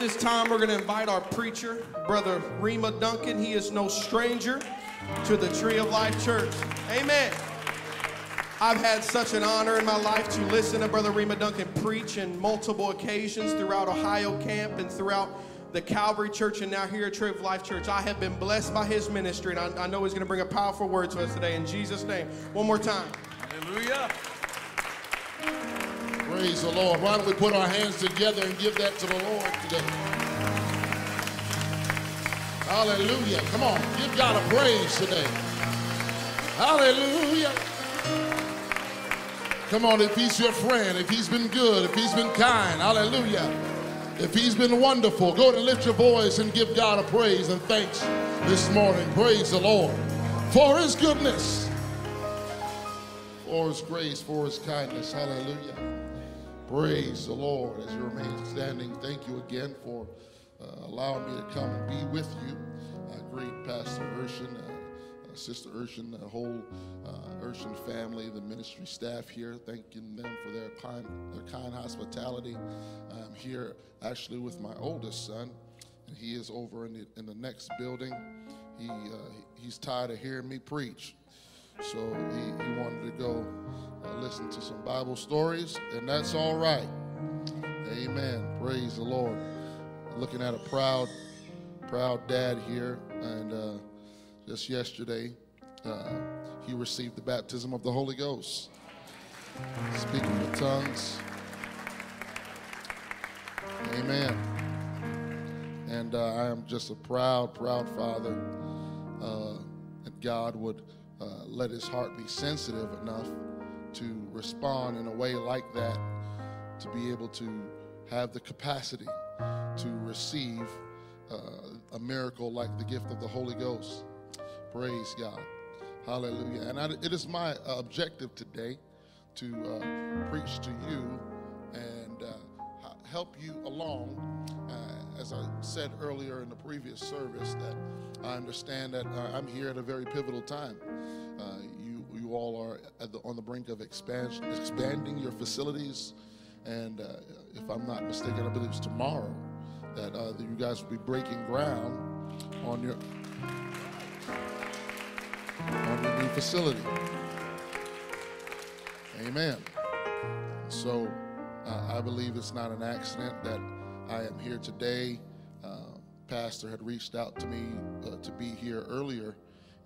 this time, we're going to invite our preacher, Brother Rema Duncan. He is no stranger to the Tree of Life Church. Amen. I've had such an honor in my life to listen to Brother Rema Duncan preach in multiple occasions throughout Ohio Camp and throughout the Calvary Church and now here at Tree of Life Church. I have been blessed by his ministry, and I, I know he's going to bring a powerful word to us today. In Jesus' name. One more time. Hallelujah. Praise the Lord. Why don't we put our hands together and give that to the Lord today? Hallelujah. Come on, give God a praise today. Hallelujah. Come on, if he's your friend, if he's been good, if he's been kind, hallelujah. If he's been wonderful, go and lift your voice and give God a praise and thanks this morning. Praise the Lord for his goodness, for his grace, for his kindness. Hallelujah. Praise the Lord. As you remain standing, thank you again for uh, allowing me to come and be with you. Uh, great Pastor Urshan, uh, uh, Sister Urshan, the whole uh, Urshan family, the ministry staff here, thanking them for their kind, their kind hospitality. I'm here actually with my oldest son, and he is over in the, in the next building. He, uh, he's tired of hearing me preach. So he, he wanted to go uh, listen to some Bible stories, and that's all right. Amen. Praise the Lord. Looking at a proud, proud dad here, and uh, just yesterday, uh, he received the baptism of the Holy Ghost, speaking with tongues. Amen. And uh, I am just a proud, proud father uh, that God would uh, let his heart be sensitive enough to respond in a way like that, to be able to have the capacity to receive uh, a miracle like the gift of the Holy Ghost. Praise God. Hallelujah. And I, it is my uh, objective today to uh, preach to you and uh, help you along. Uh, as I said earlier in the previous service, that I understand that uh, I'm here at a very pivotal time. You, all are the, on the brink of expansion, expanding your facilities. And if I'm not mistaken, I believe it's tomorrow that, that you guys will be breaking ground on your on your new facility. Amen. So uh, I believe it's not an accident that I am here today. Uh, Pastor had reached out to me uh, to be here earlier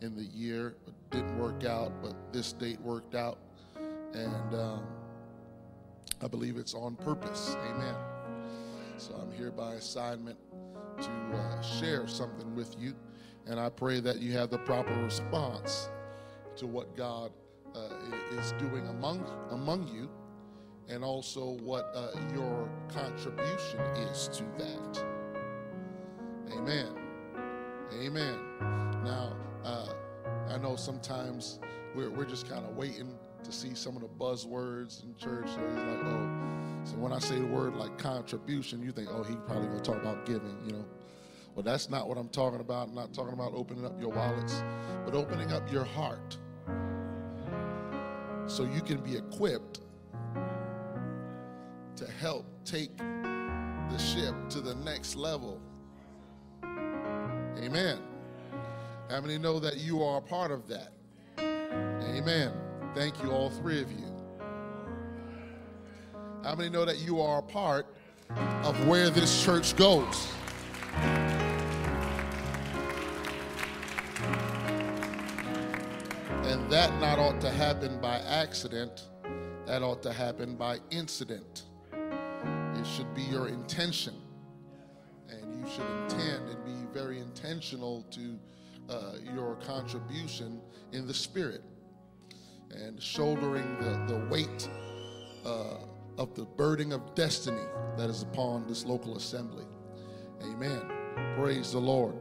in the year. It didn't work out, but this date worked out. And um, I believe it's on purpose. Amen. So I'm here by assignment to uh, share something with you. And I pray that you have the proper response to what God uh, is doing among, among you and also what uh, your contribution is to that. Amen. Amen. Now, I know sometimes we're, we're just kind of waiting to see some of the buzzwords in church. So he's like, oh, so when I say the word like contribution, you think, oh, he probably gonna talk about giving, you know. Well, that's not what I'm talking about. I'm not talking about opening up your wallets, but opening up your heart so you can be equipped to help take the ship to the next level. Amen. How many know that you are a part of that? Amen. Thank you, all three of you. How many know that you are a part of where this church goes? And that not ought to happen by accident, that ought to happen by incident. It should be your intention. And you should intend and be very intentional to uh, your contribution in the spirit and shouldering the, the weight uh, of the burden of destiny that is upon this local assembly. Amen. Praise the Lord.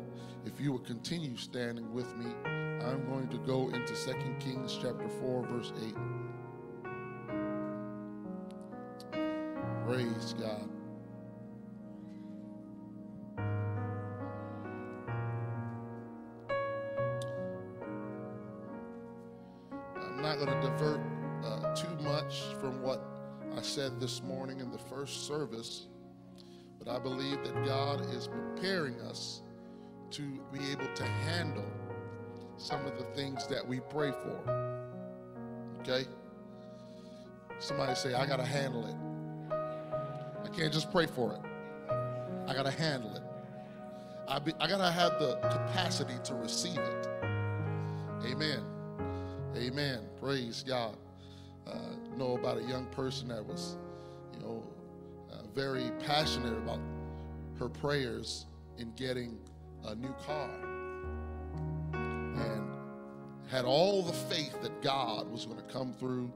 If you would continue standing with me, I'm going to go into 2 Kings chapter 4, verse 8. Praise God. Said this morning in the first service But I believe that God is preparing us to be able to handle some of the things that we pray for. Okay? Somebody say, I got to handle it. I can't just pray for it, I got to handle it. I, I got to have the capacity to receive it. Amen. Amen. Praise God. Uh, know about a young person that was, you know, uh, very passionate about her prayers in getting a new car and had all the faith that God was going to come through,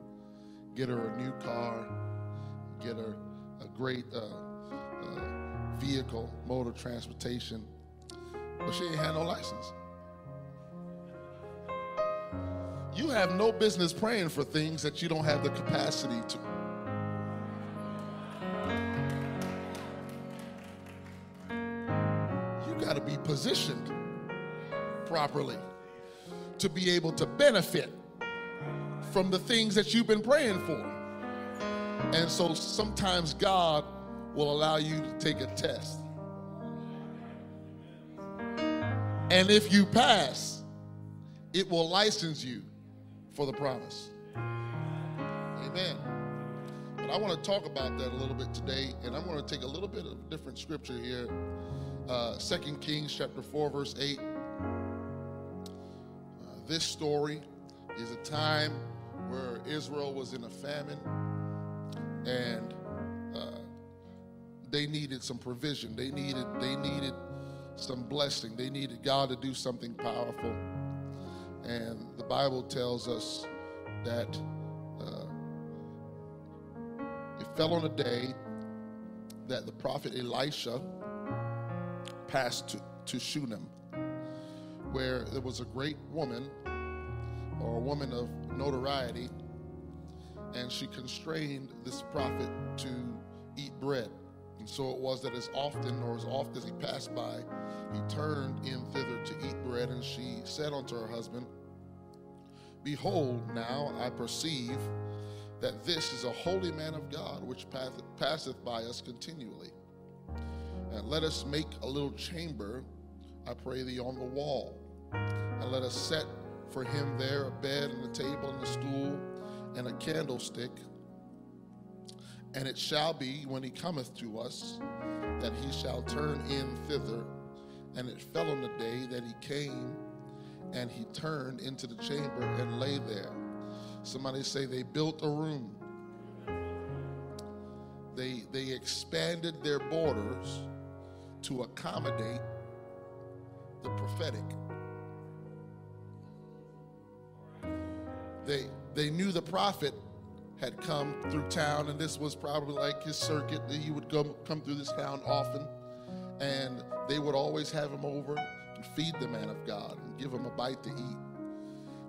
get her a new car, get her a great uh, uh, vehicle, mode of transportation, but she ain't had no license. You have no business praying for things that you don't have the capacity to. You got to be positioned properly to be able to benefit from the things that you've been praying for. And so sometimes God will allow you to take a test. And if you pass, it will license you for the promise. Amen. But I want to talk about that a little bit today, and I'm going to take a little bit of different scripture here. Uh, 2 Kings chapter 4, verse 8. Uh, this story is a time where Israel was in a famine and uh, they needed some provision. They needed, they needed some blessing. They needed God to do something powerful. And the Bible tells us that uh, it fell on a day that the prophet Elisha passed to, to Shunem, where there was a great woman or a woman of notoriety, and she constrained this prophet to eat bread. And so it was that as often or as oft as he passed by, he turned in thither to eat bread, and she said unto her husband, Behold, now I perceive that this is a holy man of God, which passeth by us continually. And let us make a little chamber, I pray thee, on the wall, and let us set for him there a bed and a table and a stool and a candlestick. And it shall be when he cometh to us that he shall turn in thither. And it fell on the day that he came and he turned into the chamber and lay there. Somebody say they built a room. They, they expanded their borders to accommodate the prophetic. They, they knew the prophet had come through town, and this was probably like his circuit. That he would come, come through this town often, and they would always have him over and feed the man of God and give him a bite to eat.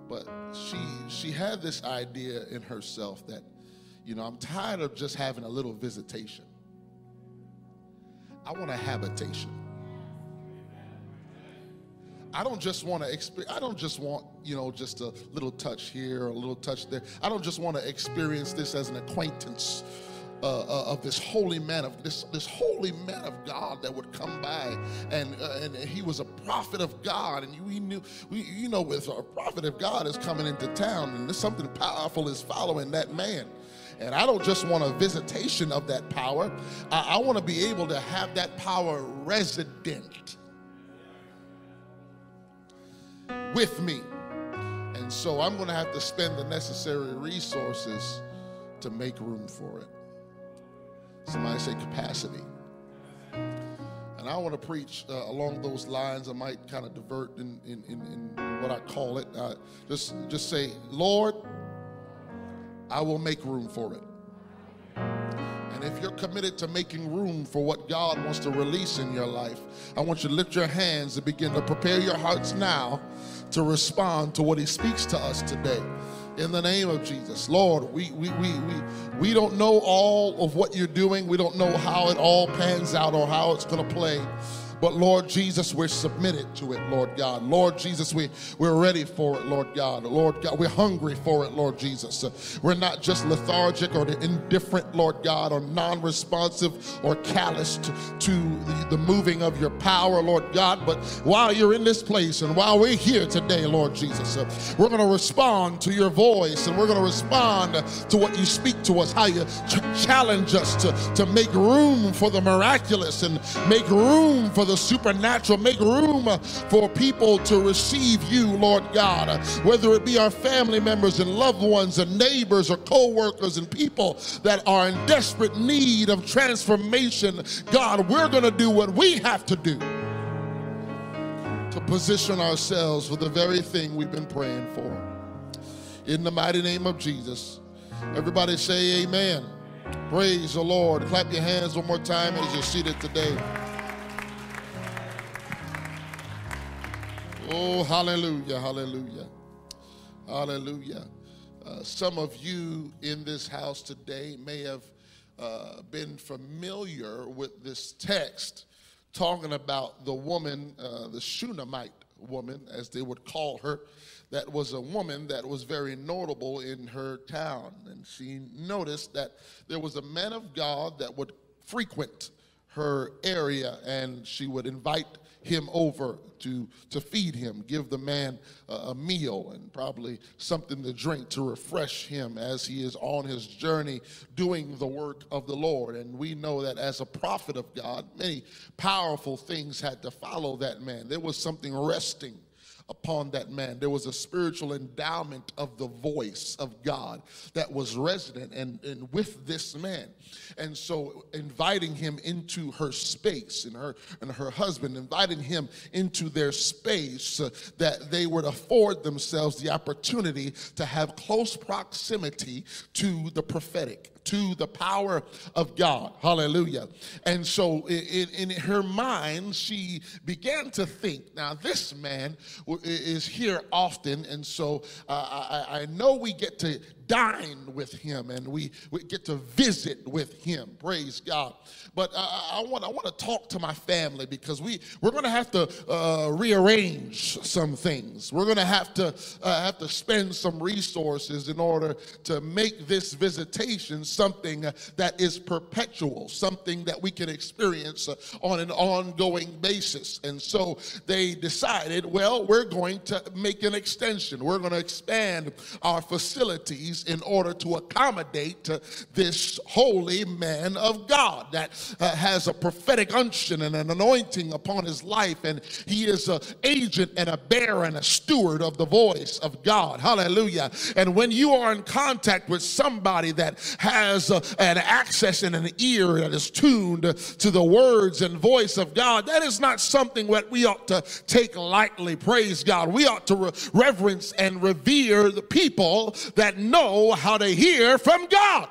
But she she had this idea in herself that, you know, I'm tired of just having a little visitation. I want a habitation. I don't just want to experience, I don't just want, you know, just a little touch here, a little touch there. I don't just want to experience this as an acquaintance uh, uh, of this holy man of this this holy man of God that would come by, and uh, and he was a prophet of God, and we knew we you know with a prophet of God is coming into town, and there's something powerful is following that man. And I don't just want a visitation of that power. I, I want to be able to have that power resident with me. And so I'm going to have to spend the necessary resources to make room for it. Somebody say capacity. And I want to preach uh, along those lines. I might kind of divert in, in, in, in what I call it. Uh, just, just say, Lord, I will make room for it. And if you're committed to making room for what God wants to release in your life, I want you to lift your hands and begin to prepare your hearts now to respond to what He speaks to us today in the name of Jesus. Lord, we, we, we, we, we don't know all of what you're doing. We don't know how it all pans out or how it's going to play. But Lord Jesus, we're submitted to it, Lord God. Lord Jesus, we, we're ready for it, Lord God. Lord God, we're hungry for it, Lord Jesus. We're not just lethargic or indifferent, Lord God, or non responsive or calloused to the, the moving of your power, Lord God. But while you're in this place and while we're here today, Lord Jesus, we're going to respond to your voice and we're going to respond to what you speak to us, how you ch- challenge us to, to make room for the miraculous and make room for the supernatural. Make room for people to receive you, Lord God, whether it be our family members and loved ones and neighbors or co workers and people that are in desperate need of transformation. God, we're going to do what we have to do to position ourselves for the very thing we've been praying for. In the mighty name of Jesus, everybody say amen. Praise the Lord. Clap your hands one more time as you're seated today. Oh, hallelujah, hallelujah, hallelujah. Uh, some of you in this house today may have uh, been familiar with this text talking about the woman, uh, the Shunammite woman, as they would call her. That was a woman that was very notable in her town. And she noticed that there was a man of God that would frequent her area and she would invite him over to, to feed him, give the man a, meal and probably something to drink to refresh him as he is on his journey doing the work of the Lord. And we know that as a prophet of God, many powerful things had to follow that man. There was something resting upon that man. There was a spiritual endowment of the voice of God that was resident and, and with this man. And so inviting him into her space and her and her husband, inviting him into their space uh, that they would afford themselves the opportunity to have close proximity to the prophetic to the power of God. Hallelujah. And so in, in, her mind, she began to think, now this man is here often, and so uh, I, I know we get to dine with him and we, we get to visit with him. Praise God. But uh, I, want, I want to talk to my family because we, we're going to have to uh, rearrange some things. We're going to have to uh, have to spend some resources in order to make this visitation something that is perpetual, something that we can experience on an ongoing basis. And so they decided, well, we're going to make an extension. We're going to expand our facilities in order to accommodate this holy man of God that uh, has a prophetic unction and an anointing upon his life. And he is an agent and a bearer and a steward of the voice of God. Hallelujah. And when you are in contact with somebody that has uh, an access and an ear that is tuned to the words and voice of God, that is not something that we ought to take lightly. Praise God. We ought to re- reverence and revere the people that know know how to hear from God.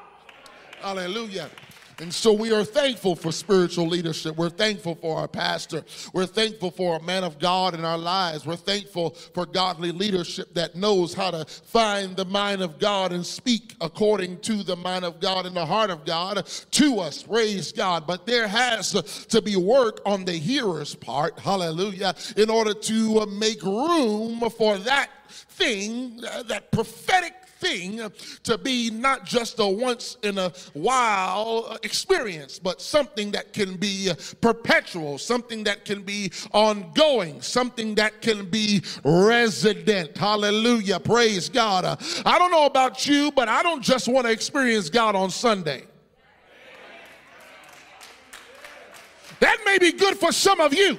Hallelujah. And so we are thankful for spiritual leadership. We're thankful for our pastor. We're thankful for a man of God in our lives. We're thankful for godly leadership that knows how to find the mind of God and speak according to the mind of God and the heart of God to us. Praise God. But there has to be work on the hearer's part. Hallelujah. In order to make room for that thing, that prophetic thing to be not just a once in a while experience, but something that can be perpetual, something that can be ongoing, something that can be resident. Hallelujah. Praise God. I don't know about you, but I don't just want to experience God on Sunday. That may be good for some of you.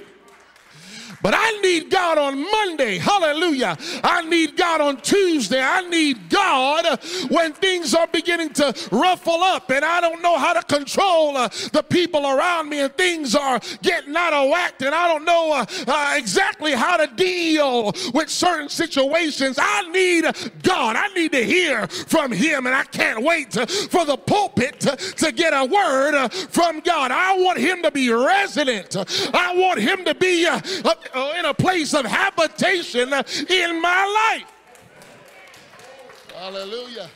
But I need God on Monday. Hallelujah. I need God on Tuesday. I need God when things are beginning to ruffle up and I don't know how to control uh, the people around me and things are getting out of whack and I don't know uh, uh, exactly how to deal with certain situations. I need God. I need to hear from Him and I can't wait to, for the pulpit to, to get a word uh, from God. I want Him to be resident. I want Him to be uh, uh, in a place of habitation in my life. Hallelujah.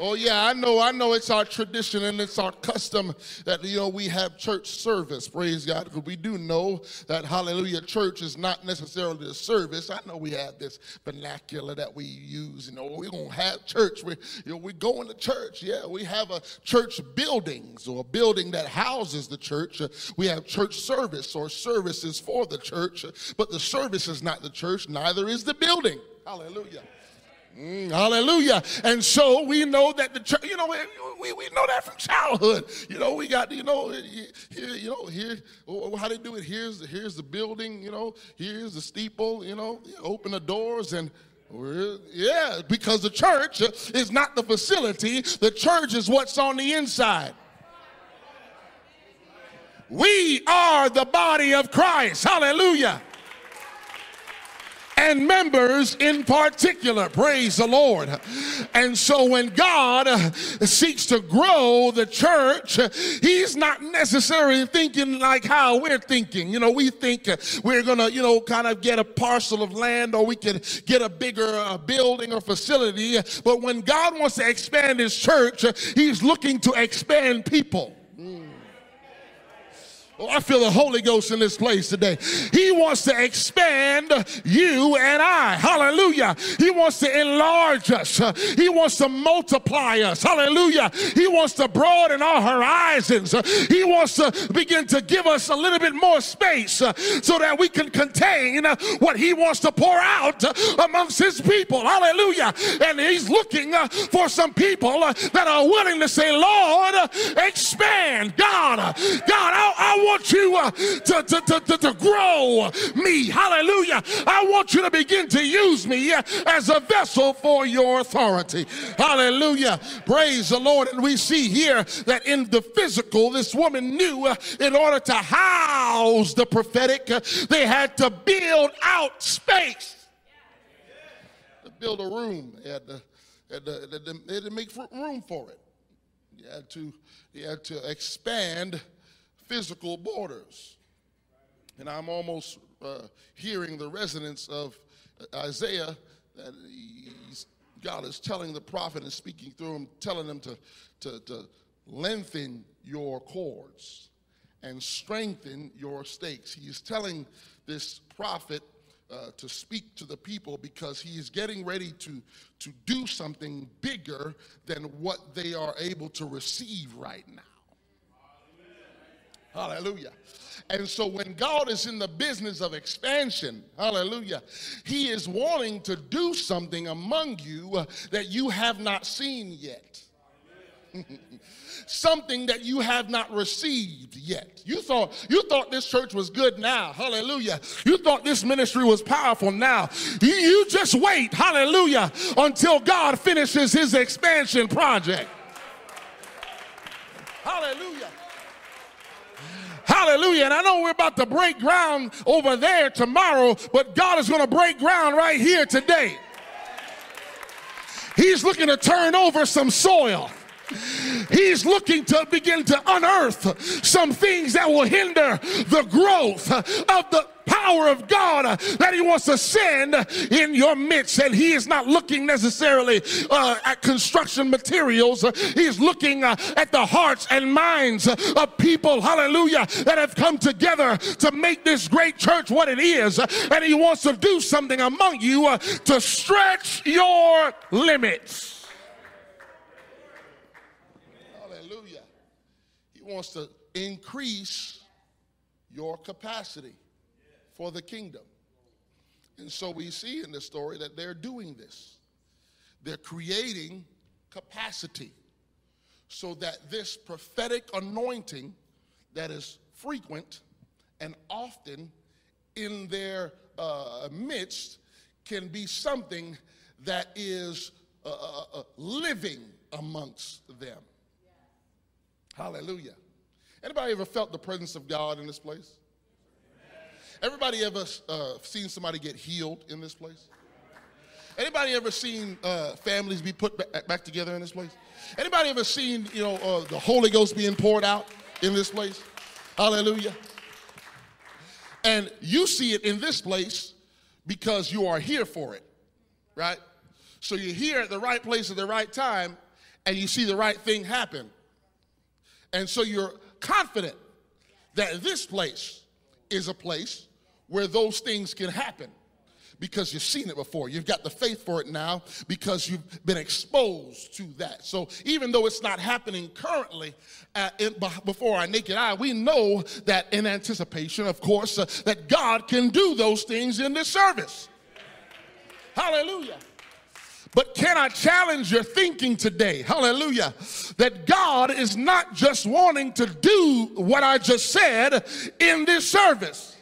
Oh yeah, I know, I know it's our tradition and it's our custom that you know we have church service. Praise God. Because we do know that hallelujah church is not necessarily a service. I know we have this vernacular that we use, you know, we're gonna have church. We you know, we going to church. Yeah, we have a church buildings or a building that houses the church. We have church service or services for the church, but the service is not the church, neither is the building. Hallelujah. Mm, hallelujah. And so we know that the church, you know, we, we know that from childhood. You know, we got, you know, here, you know, here, how they do it. Here's, here's the building, you know, here's the steeple, you know, open the doors and yeah, because the church is not the facility, the church is what's on the inside. We are the body of Christ. Hallelujah and members in particular. Praise the Lord. And so when God seeks to grow the church, He's not necessarily thinking like how we're thinking. You know, we think we're going to, you know, kind of get a parcel of land or we can get a bigger uh, building or facility. But when God wants to expand His church, He's looking to expand people. Oh, I feel the Holy Ghost in this place today. He wants to expand you and I. Hallelujah. He wants to enlarge us. He wants to multiply us. Hallelujah. He wants to broaden our horizons. He wants to begin to give us a little bit more space uh, so that we can contain uh, what he wants to pour out uh, amongst his people. Hallelujah. And he's looking for some people that are willing to say, Lord, expand. God, God, I, I want you uh, to, to, to, to, grow me. Hallelujah. I want you to begin to use me uh, as a vessel for your authority. Hallelujah. Praise the Lord. And we see here that in the physical, this woman knew uh, in order to house the prophetic, they had to build out space. To build a room. They had to, had to, had to make room for it. You had to, had to expand physical borders. And I'm almost uh, hearing the resonance of Isaiah that God is telling the prophet and speaking through him, telling him to, to, to lengthen your cords and strengthen your stakes. He is telling this prophet uh, to speak to the people because he is getting ready to, to do something bigger than what they are able to receive right now. Hallelujah. And so when God is in the business of expansion, hallelujah, he is wanting to do something among you uh, that you have not seen yet. something that you have not received yet. You thought you thought this church was good now. Hallelujah. You thought this ministry was powerful now. You, you just wait, hallelujah, until God finishes his expansion project. Hallelujah. Hallelujah. And I know we're about to break ground over there tomorrow, but God is going to break ground right here today. He's looking to turn over some soil. He's looking to begin to unearth some things that will hinder the growth of the power of God that He wants to send in your midst. And He is not looking necessarily uh, at construction materials, He's looking uh, at the hearts and minds of people, hallelujah, that have come together to make this great church what it is. And He wants to do something among you uh, to stretch your limits. Hallelujah. He wants to increase your capacity for the kingdom. And so we see in the story that they're doing this. They're creating capacity so that this prophetic anointing that is frequent and often in their uh, midst can be something that is uh, uh, uh living amongst them. Hallelujah. Anybody ever felt the presence of God in this place? Everybody ever uh, seen somebody get healed in this place? Anybody ever seen uh, families be put back together in this place? Anybody ever seen, you know, uh, the Holy Ghost being poured out in this place? Hallelujah. And you see it in this place because you are here for it, right? So you're here at the right place at the right time, and you see the right thing happen. And so you're confident that this place is a place where those things can happen because you've seen it before. You've got the faith for it now because you've been exposed to that. So even though it's not happening currently uh, in, before our naked eye, we know that in anticipation, of course, uh, that God can do those things in this service. Hallelujah. But can I challenge your thinking today? Hallelujah. That God is not just wanting to do what I just said in this service.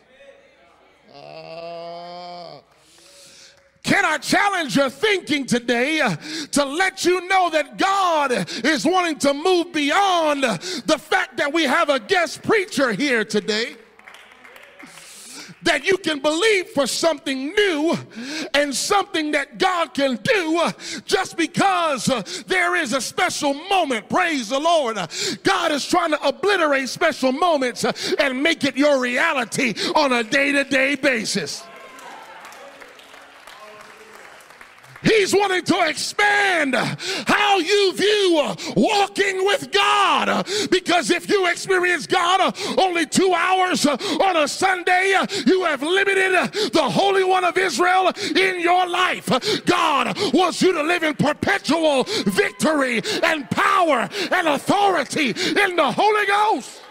Can I challenge your thinking today uh, to let you know that God is wanting to move beyond the fact that we have a guest preacher here today? that you can believe for something new and something that God can do just because uh, there is a special moment. Praise the Lord. God is trying to obliterate special moments uh, and make it your reality on a day to day basis. He's wanting to expand how you view walking with God. Because if you experience God only two hours on a Sunday, you have limited the Holy One of Israel in your life. God wants you to live in perpetual victory and power and authority in the Holy Ghost.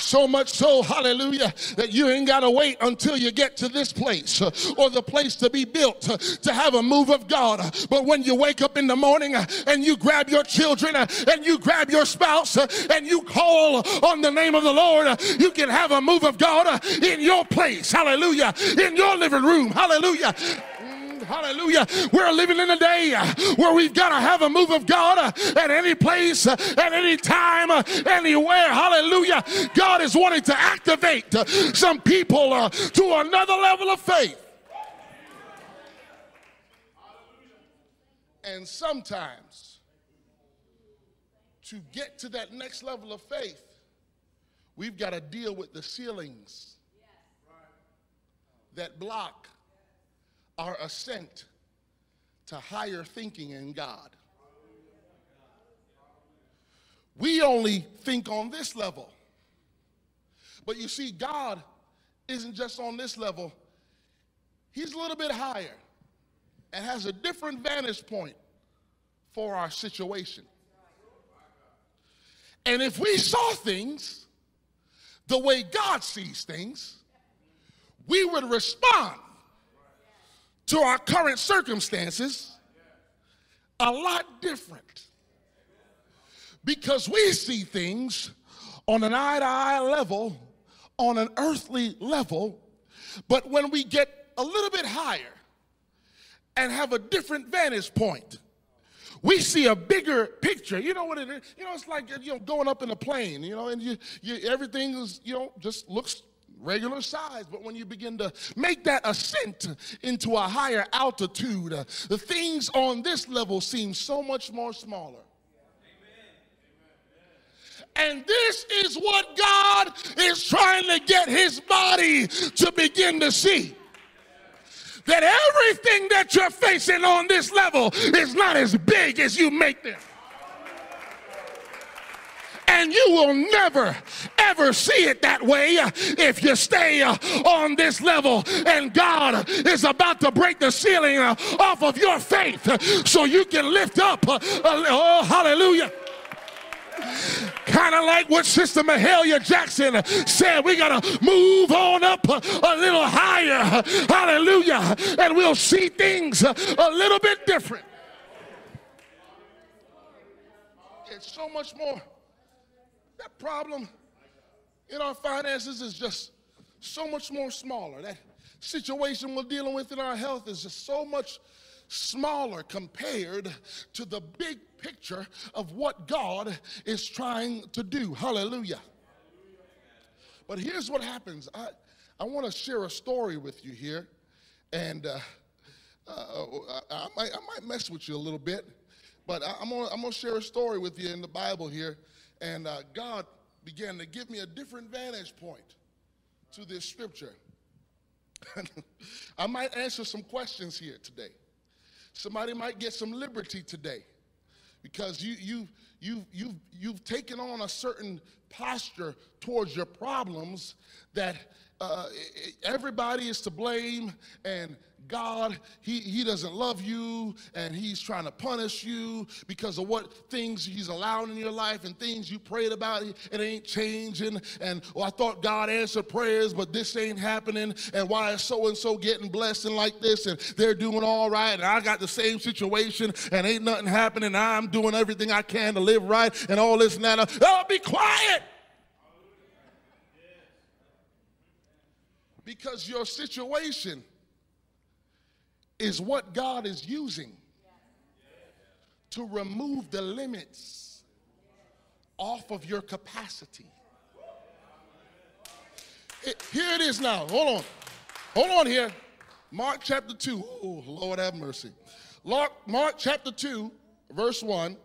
So much so, hallelujah, that you ain't got to wait until you get to this place uh, or the place to be built uh, to have a move of God. But when you wake up in the morning uh, and you grab your children and you grab your spouse and you call on the name of the Lord, you can have a move of God in your place. Hallelujah. In your living room. Hallelujah. Hallelujah. We're living in a day uh, where we've got to have a move of God uh, at any place, uh, at any time, anywhere. Hallelujah. God is wanting to activate some people to another level of faith. And sometimes, to get to that next level of faith, we've got to deal with the ceilings that block our ascent to higher thinking in God. We only think on this level. But you see, God isn't just on this level, He's a little bit higher and has a different vantage point for our situation. And if we saw things the way God sees things, we would respond to our current circumstances a lot different. Because we see things on an eye to eye level, on an earthly level, but when we get a little bit higher and have a different vantage point, we see a bigger picture. You know what it is? You know, it's like you know going up in a plane. You know, and you, you everything is you know just looks regular size. But when you begin to make that ascent into a higher altitude, uh, the things on this level seem so much more smaller. And this is what God is trying to get his body to begin to see. That everything that you're facing on this level is not as big as you make them and you will never ever see it that way if you stay uh, on this level and God is about to break the ceiling uh, off of your faith so you can lift up uh, oh hallelujah kind of like what Sister Mahalia Jackson said. We got to move on up a, little higher. Hallelujah. And we'll see things a little bit different. It's so much more that problem in our finances is just so much more smaller. That situation we're dealing with in our health is just so much smaller compared to the big picture of what God is trying to do. Hallelujah. But here's what happens. I, I want to share a story with you here. And uh, uh, I, might, I might mess with you a little bit, but I, I'm going to share a story with you in the Bible here and uh, God began to give me a different vantage point to this scripture. I might answer some questions here today. Somebody might get some liberty today because you, you, you, you've, you've taken on a certain posture towards your problems that uh, everybody is to blame and God, he, he doesn't love you and he's trying to punish you because of what things he's allowing in your life and things you prayed about. It ain't changing. And well, I thought God answered prayers, but this ain't happening. And why is so and so getting blessed and like this? And they're doing all right. And I got the same situation and ain't nothing happening. I'm doing everything I can to live right and all this and that. Oh, be quiet. Because your situation is what God is using to remove the limits off of your capacity. It, here it is now. Hold on. Hold on here. Mark chapter 2. Oh, Lord have mercy. Mark, Mark chapter 2, verse 1.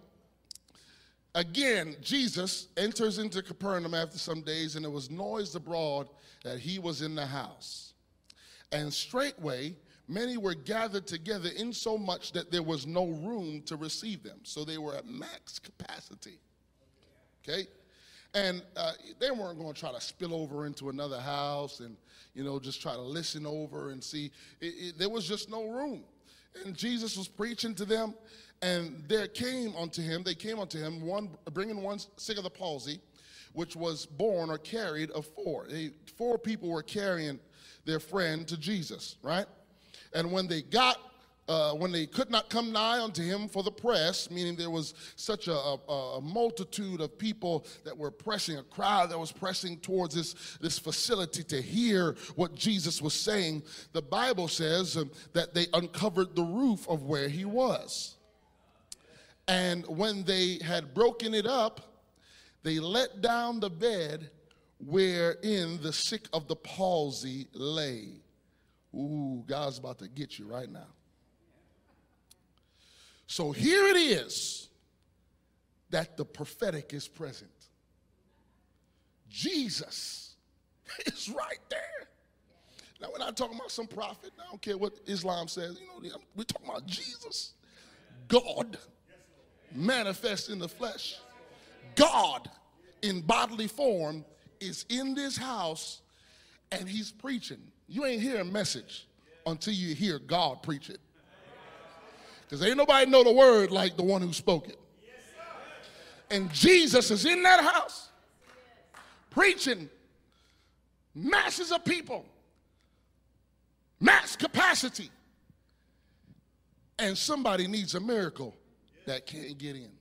Again, Jesus enters into Capernaum after some days, and there was noise abroad that he was in the house. And straightway, many were gathered together insomuch that there was no room to receive them. So they were at max capacity. Okay? And uh, they weren't going to try to spill over into another house and, you know, just try to listen over and see. It, it, there was just no room. And Jesus was preaching to them, and there came unto him, they came unto him, one bringing one sick of the palsy, which was born or carried of four. They, four people were carrying their friend to Jesus, right? And when they got uh, when they could not come nigh unto him for the press, meaning there was such a, a, a, multitude of people that were pressing, a crowd that was pressing towards this, this facility to hear what Jesus was saying, the Bible says um, that they uncovered the roof of where he was. And when they had broken it up, they let down the bed wherein the sick of the palsy lay. Ooh, God's about to get you right now. So here it is that the prophetic is present. Jesus is right there. Now, we're not talking about some prophet. I don't care what Islam says. You know, we're talking about Jesus, God, manifest in the flesh. God in bodily form is in this house and he's preaching. You ain't hear a message until you hear God preach it. Because ain't nobody know the word like the one who spoke it. And Jesus is in that house preaching masses of people, mass capacity. And somebody needs a miracle that can't get in.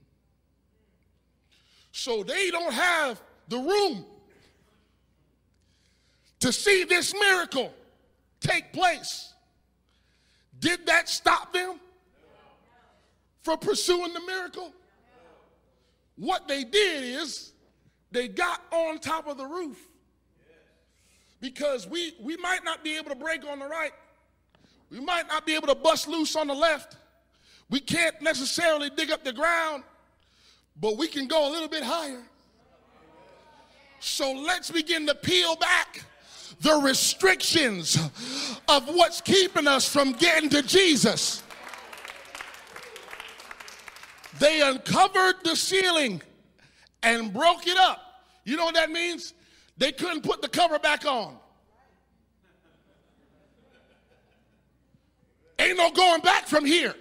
So they don't have the room to see this miracle take place. Did that stop them from pursuing the miracle? What they did is they got on top of the roof. Because we, we might not be able to break on the right, we might not be able to bust loose on the left. We can't necessarily dig up the ground, but we can go a little bit higher. So let's begin to peel back the restrictions of what's keeping us from getting to Jesus. They uncovered the ceiling and broke it up. You know what that means? They couldn't put the cover back on. Ain't no going back from here.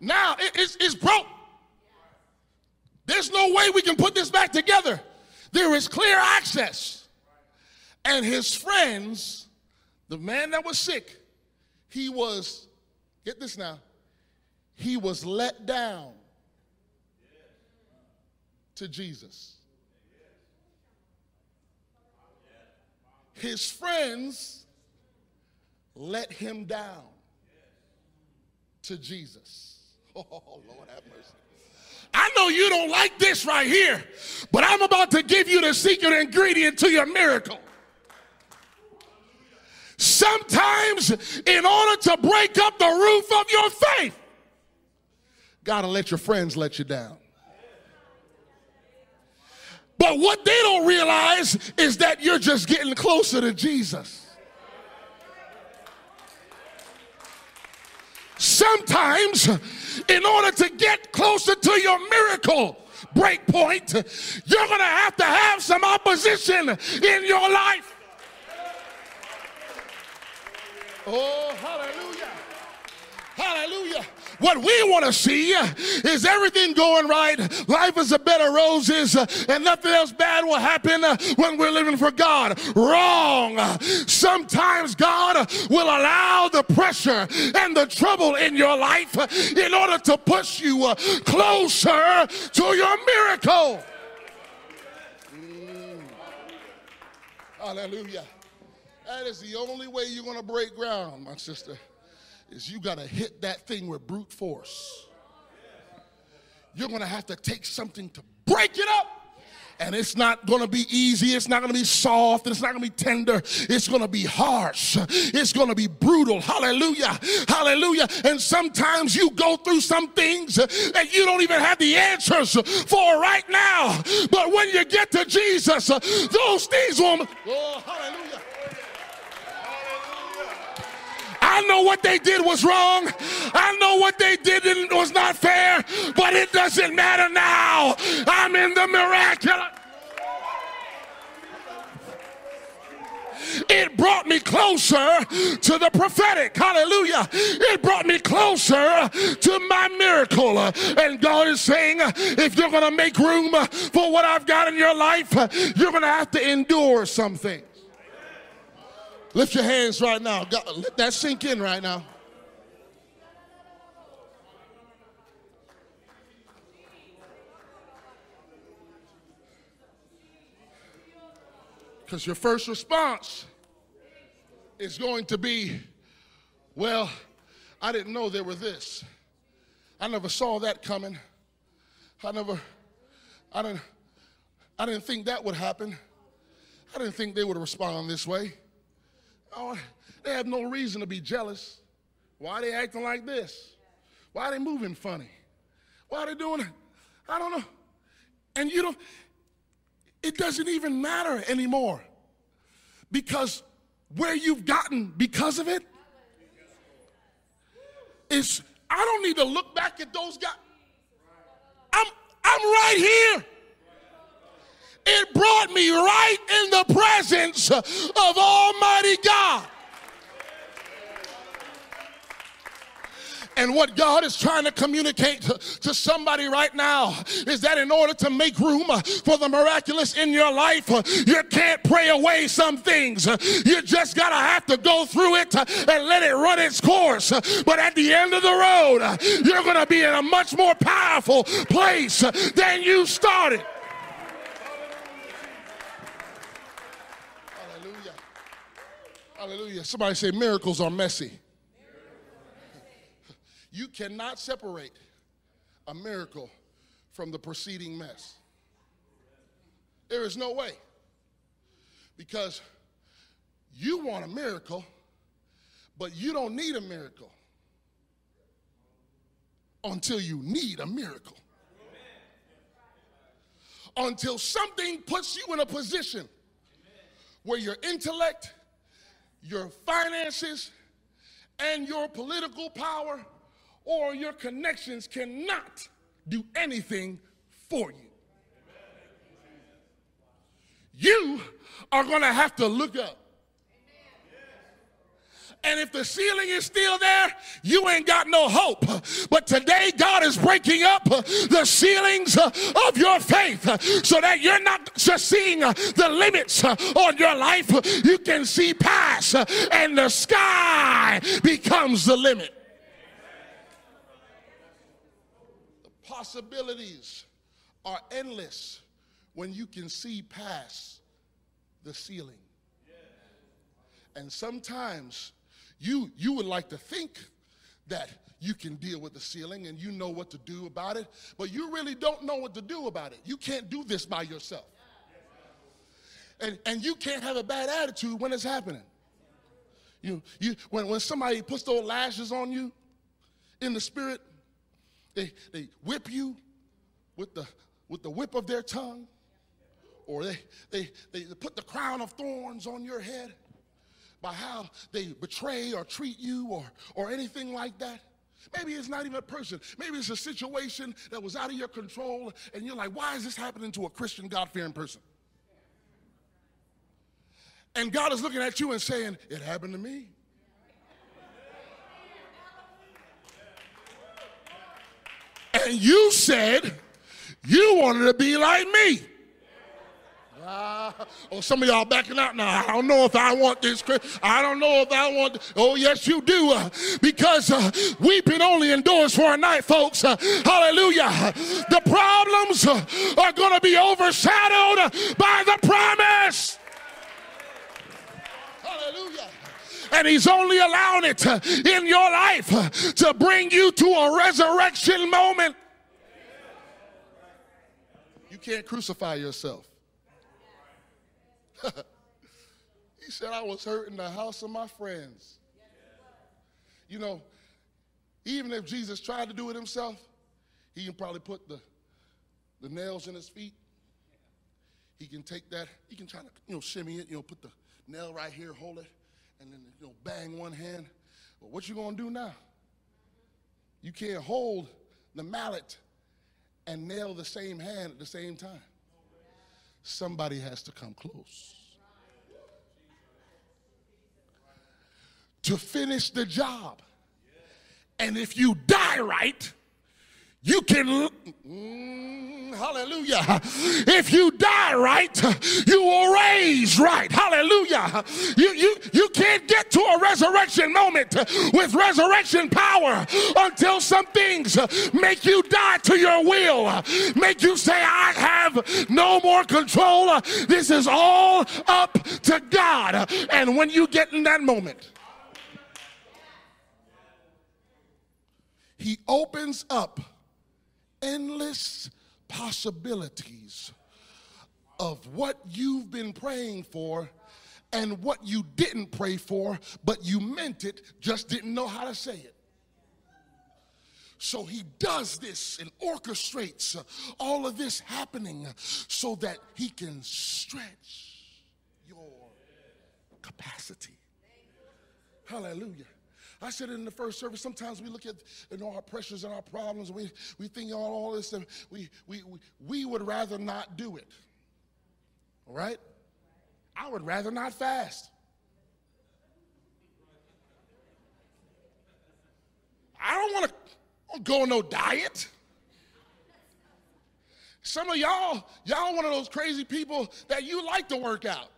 Now it, it's, it's broke. There's no way we can put this back together. There is clear access. And his friends, the man that was sick, he was, get this now, he was let down to Jesus. His friends let him down to Jesus. Oh, Lord have mercy. I know you don't like this right here, but I'm about to give you the secret ingredient to your miracle. Sometimes, in order to break up the roof of your faith, gotta let your friends let you down. But what they don't realize is that you're just getting closer to Jesus. Sometimes, in order to get closer to your miracle break point, you're going to have to have some opposition in your life. Oh, hallelujah. Hallelujah. What we want to see is everything going right. Life is a bed of roses and nothing else bad will happen when we're living for God. Wrong. Sometimes God will allow the pressure and the trouble in your life in order to push you closer to your miracle. Mm. Hallelujah. That is the only way you're going to break ground, my sister is you got to hit that thing with brute force. You're going to have to take something to break it up. And it's not going to be easy. It's not going to be soft. It's not going to be tender. It's going to be harsh. It's going to be brutal. Hallelujah. Hallelujah. And sometimes you go through some things that you don't even have the answers for right now. But when you get to Jesus, those things will. Oh, hallelujah. I know what they did was wrong. I know what they did was not fair, but it doesn't matter now. I'm in the miraculous. It brought me closer to the prophetic. Hallelujah. It brought me closer to my miracle. And God is saying, if you're going to make room for what I've got in your life, you're going to have to endure something. Lift your hands right now. God, let that sink in right now. Because your first response is going to be, well, I didn't know there were this. I never saw that coming. I never, I didn't, I didn't think that would happen. I didn't think they would respond this way. Oh, they have no reason to be jealous. Why are they acting like this? Why are they moving funny? Why are they doing it? I don't know. And you don't, it doesn't even matter anymore because where you've gotten because of it is, I don't need to look back at those guys. I'm, I'm right here. It brought me right in the presence of Almighty God. And what God is trying to communicate to, somebody right now is that in order to make room for the miraculous in your life, you can't pray away some things. You just got to have to go through it and let it run its course. But at the end of the road, you're going to be in a much more powerful place than you started. Hallelujah. Somebody say miracles are messy. You cannot separate a miracle from the preceding mess. There is no way. Because you want a miracle, but you don't need a miracle until you need a miracle. Until something puts you in a position where your intellect, your finances and your political power or your connections cannot do anything for you. You are going to have to look up and if the ceiling is still there, you ain't got no hope. But today, God is breaking up the ceilings of your faith so that you're not just seeing the limits on your life, you can see past, and the sky becomes the limit. The possibilities are endless when you can see past the ceiling. And sometimes you, you would like to think that you can deal with the ceiling and you know what to do about it, but you really don't know what to do about it. You can't do this by yourself. And, and you can't have a bad attitude when it's happening. You, you, when, when somebody puts those lashes on you in the spirit, they, they whip you with the, with the whip of their tongue, or they, they, they put the crown of thorns on your head by how they betray or treat you or, or anything like that. Maybe it's not even a person. Maybe it's a situation that was out of your control, and you're like, why is this happening to a Christian, God fearing person? And God is looking at you and saying, It happened to me. And you said you wanted to be like me. Uh, oh, some of y'all backing out now. I don't know if I want this. I don't know if I want. Oh, yes, you do. Uh, because uh, weeping only endures for a night, folks. Uh, hallelujah. The problems uh, are going to be overshadowed by the promise. Hallelujah. And he's only allowing it uh, in your life uh, to bring you to a resurrection moment. You can't crucify yourself. he said, I was hurt in the house of my friends. You know, even if Jesus tried to do it himself, he can probably put the, the nails in his feet. He can take that, he can try to, you know, shimmy it, you know, put the nail right here, hold it, and then, you know, bang one hand. Well, what you gonna do now? You can't hold the mallet and nail the same hand at the same time somebody has to come close. To finish the job. And if you die right, you can, mm, hallelujah. If you die right, you will raise right. Hallelujah. You, you, you can't get to a resurrection moment with resurrection power until some things make you die to your will, make you say, I have no more control. This is all up to God. And when you get in that moment, He opens up endless possibilities of what you've been praying for and what you didn't pray for, but you meant it, just didn't know how to say it. So he does this and orchestrates all of this happening so that he can stretch your capacity. Hallelujah. I said it in the first service. Sometimes we look at you know, our pressures and our problems, we, we think all, all this, and we, we, we, we would rather not do it. All right? I would rather not fast. I don't want to go on no diet. Some of y'all, y'all one of those crazy people that you like to work out.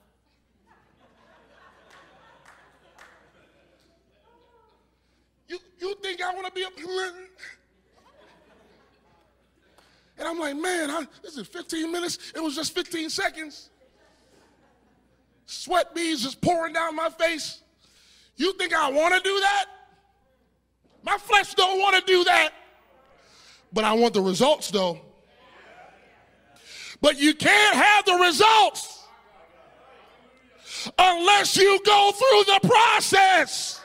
You, you think I want to be a. And I'm like, man, I, this is 15 minutes. It was just 15 seconds. Sweat beads just pouring down my face. You think I want to do that? My flesh don't want to do that. But I want the results though. But you can't have the results unless you go through the process.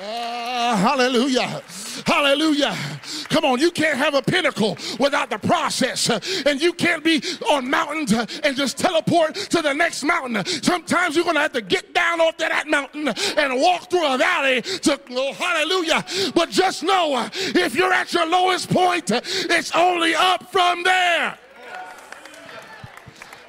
Uh, hallelujah. Hallelujah. Come on, you can't have a pinnacle without the process. Uh, and you can't be on mountains uh, and just teleport to the next mountain. Sometimes you're going to have to get down off to that mountain and walk through a valley to, oh, hallelujah. But just know uh, if you're at your lowest point, it's only up from there.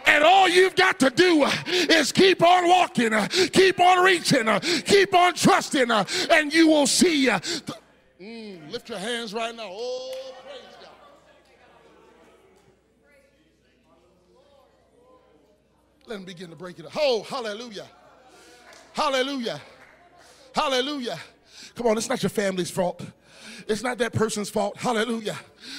And all you've got to do uh, is keep on walking, uh, keep on reaching, uh, keep on trusting, and you will see. Mm, lift your hands right now. Oh, praise God. Let him begin to break it up. Oh, hallelujah. Hallelujah. Hallelujah. Come on, it's not your family's fault. It's not that person's fault. Hallelujah.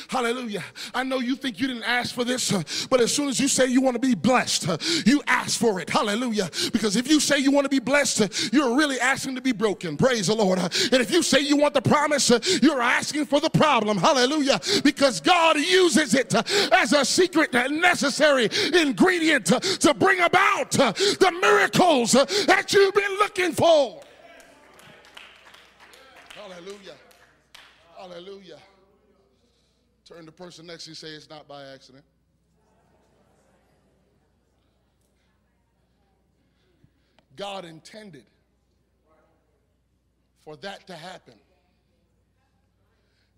Hallelujah. I know you think you didn't ask for this, uh, but as soon as you say you want to be blessed, uh, you ask for it. Hallelujah. Because if you say you want to be blessed, uh, you're really asking to be broken. Praise the Lord. And if you say you want the promise, you're asking for the problem. Hallelujah. Because God uses it as a secret and necessary ingredient to bring about the miracles that you've been looking for. Hallelujah. Hallelujah. Turn the person next to you say it's not by accident. God intended for that to happen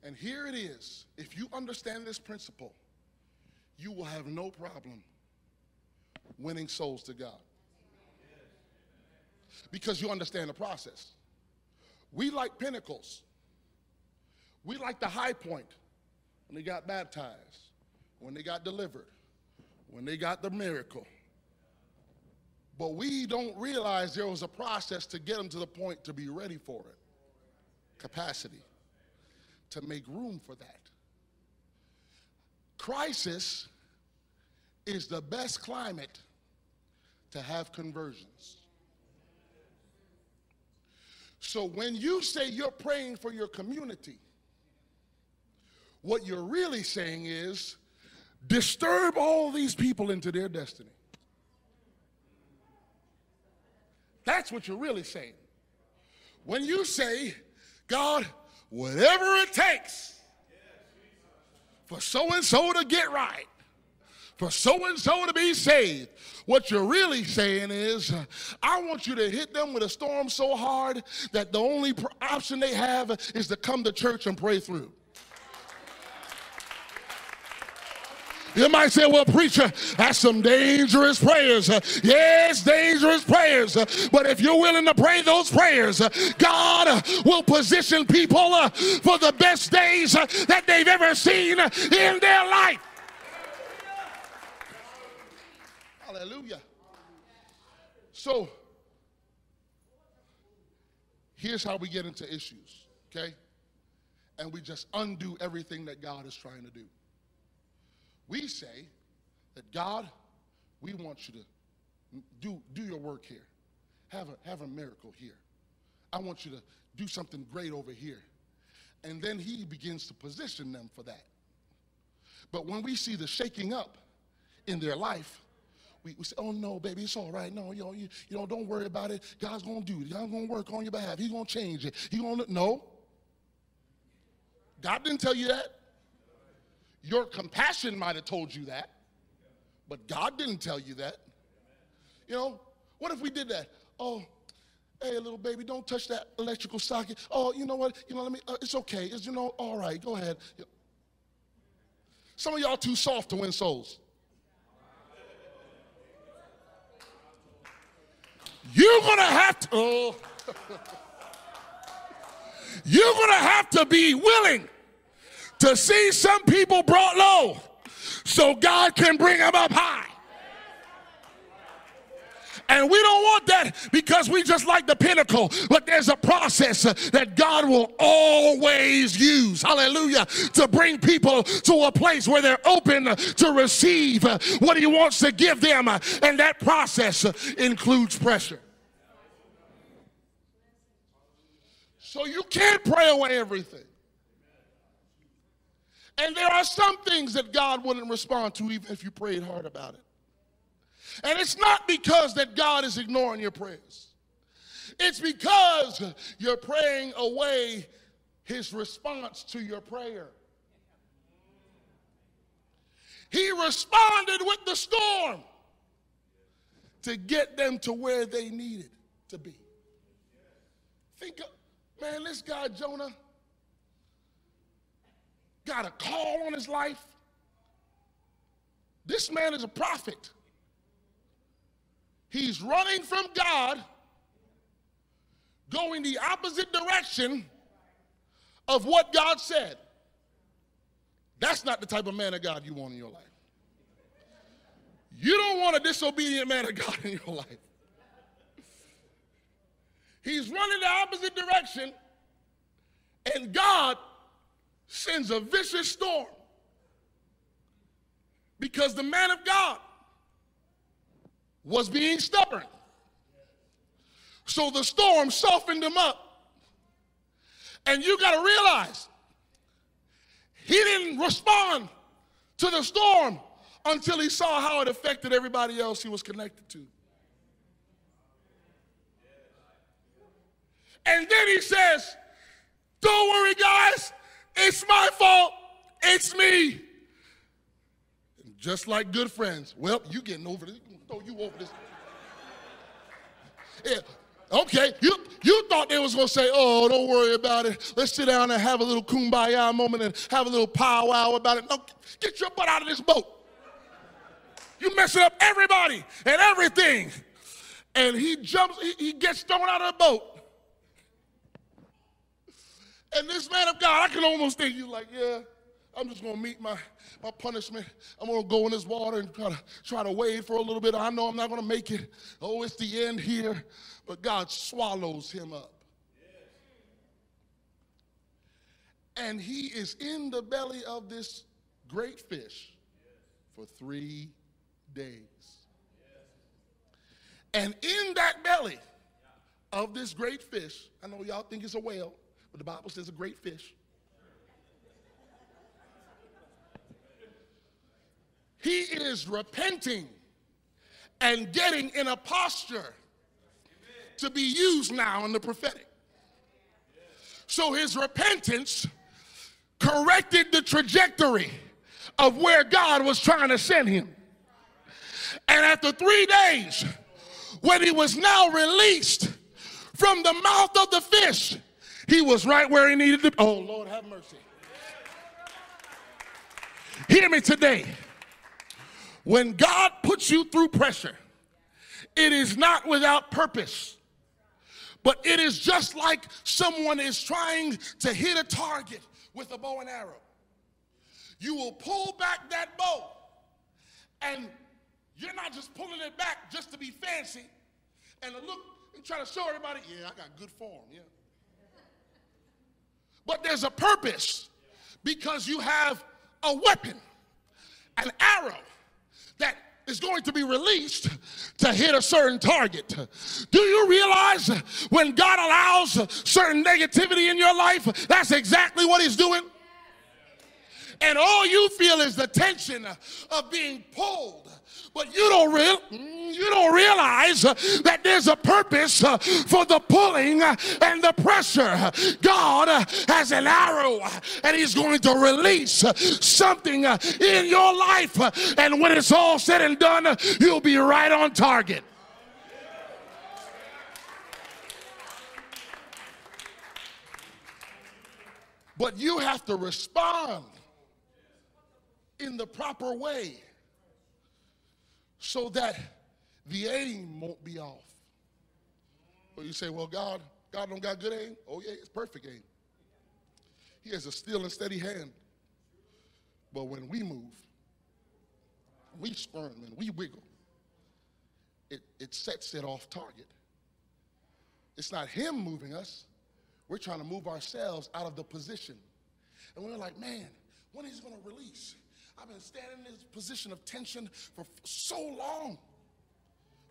And here it is. If you understand this principle, you will have no problem winning souls to God. Because you understand the process. We like pinnacles. We like the high point when they got baptized, when they got delivered, when they got the miracle. But we don't realize there was a process to get them to the point to be ready for it. Capacity to make room for that. Crisis is the best climate to have conversions. So when you say you're praying for your community, what you're really saying is disturb all these people into their destiny. That's what you're really saying. When you say, God, whatever it takes for so and so to get right, for so and so to be saved, what you're really saying is, I want you to hit them with a storm so hard that the only option they have is to come to church and pray through. You might say, well, preacher, that's some dangerous prayers. Uh, yes, dangerous prayers. Uh, but if you're willing to pray those prayers, uh, God will position people for the best days that they've ever seen in their life. Hallelujah. So, here's how we get into issues, okay? And we just undo everything that God is trying to do. We say that God, we want you to do, do your work here. Have a, have a miracle here. I want you to do something great over here. And then he begins to position them for that. But when we see the shaking up in their life, we, we say, oh no, baby, it's all right. No, you know, you, you know, don't worry about it. God's gonna do it. God's gonna work on your behalf. He's gonna change it. He gonna no. God didn't tell you that. Your compassion might have told you that, but God didn't tell you that. You know, what if we did that? Oh, hey, little baby, don't touch that electrical socket. Oh, you know what? You know, let me, uh, it's okay. It's, you know, all right, go ahead. Some of y'all too soft to win souls. You're going to have to, oh. you're going to have to be willing to see some people brought low so God can bring them up high. And we don't want that because we just like the pinnacle. But there's a process that God will always use, hallelujah, to bring people to a place where they're open to receive what He wants to give them. And that process includes pressure. So you can't pray away everything. And there are some things that God wouldn't respond to even if you prayed hard about it. And it's not because that God is ignoring your prayers. It's because you're praying away his response to your prayer. He responded with the storm to get them to where they needed to be. Think, of, man, this guy Jonah got a call on his life. This man is a prophet. He's running from God, going the opposite direction of what God said. That's not the type of man of God you want in your life. You don't want a disobedient man of God in your life. He's running the opposite direction, and God sends a vicious storm because the man of God was being stubborn. So the storm softened him up. And you got to realize he didn't respond to the storm until he saw how it affected everybody else he was connected to. And then he says, Don't worry, guys, it's my fault. It's me. just like good friends. Well, you getting over this. Throw you over this. Yeah. Okay, you, You thought they was to say, oh, don't worry about it. Let's sit down and have a little kumbaya moment and have a little powwow about it. No, get your butt out of this boat. You messing up everybody and everything. And he jumps, he, he gets thrown out of the boat. And this man of God, I can almost think you like, yeah, I'm just gonna meet my, my punishment. I'm gonna go in this water and try to try to wade for a little bit. I know I'm not gonna make it. Oh, it's the end here. But God swallows him up. And he is in the belly of this great fish for three days. And in that belly of this great fish, I know y'all think it's a whale, the Bible says a great fish. He is repenting and getting in a posture to be used now in the prophetic. So his repentance corrected the trajectory of where God was trying to send him. And after three days, when he was now released from the mouth of the fish, he was right where he needed to be. Oh, Lord, have mercy. Hear me today. When God puts you through pressure, it is not without purpose, but it is just like someone is trying to hit a target with a bow and arrow. You will pull back that bow, and you're not just pulling it back just to be fancy and to look and try to show everybody, yeah, I got good form, yeah. But there's a purpose because you have a weapon, an arrow that is going to be released to hit a certain target. Do you realize when God allows certain negativity in your life, that's exactly what He's doing? And all you feel is the tension of being pulled but you don't real mm, you don't realize uh, that there's a purpose uh, for the pulling uh, and the pressure. God has an arrow and he's going to release something in your life and when it's all said and done, you'll be right on target. But you have to respond in the proper way so that the aim won't be off. But you say, well, God, God don't got good aim. Oh, yeah, it's perfect aim. He has a still and steady hand. But when we move, we squirm and we wiggle, it, it sets it off target. It's not him moving us. We're trying to move ourselves out of the position. And we're like, man, when is he going to release? I've been standing in this position of tension for so long.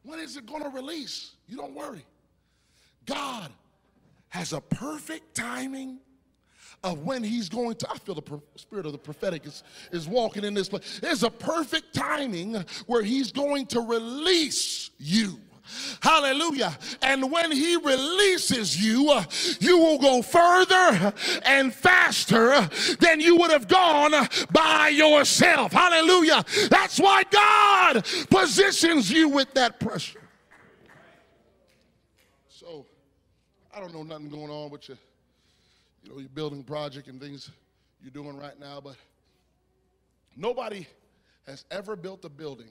When is it going to release? You don't worry. God has a perfect timing of when he's going to. I feel the spirit of the prophetic is, is walking in this place. There's a perfect timing where he's going to release you. Hallelujah. And when he releases you, uh, you will go further and faster than you would have gone by yourself. Hallelujah. That's why God positions you with that pressure. So, I don't know nothing going on with your, you know, your building project and things you're doing right now, but nobody has ever built a building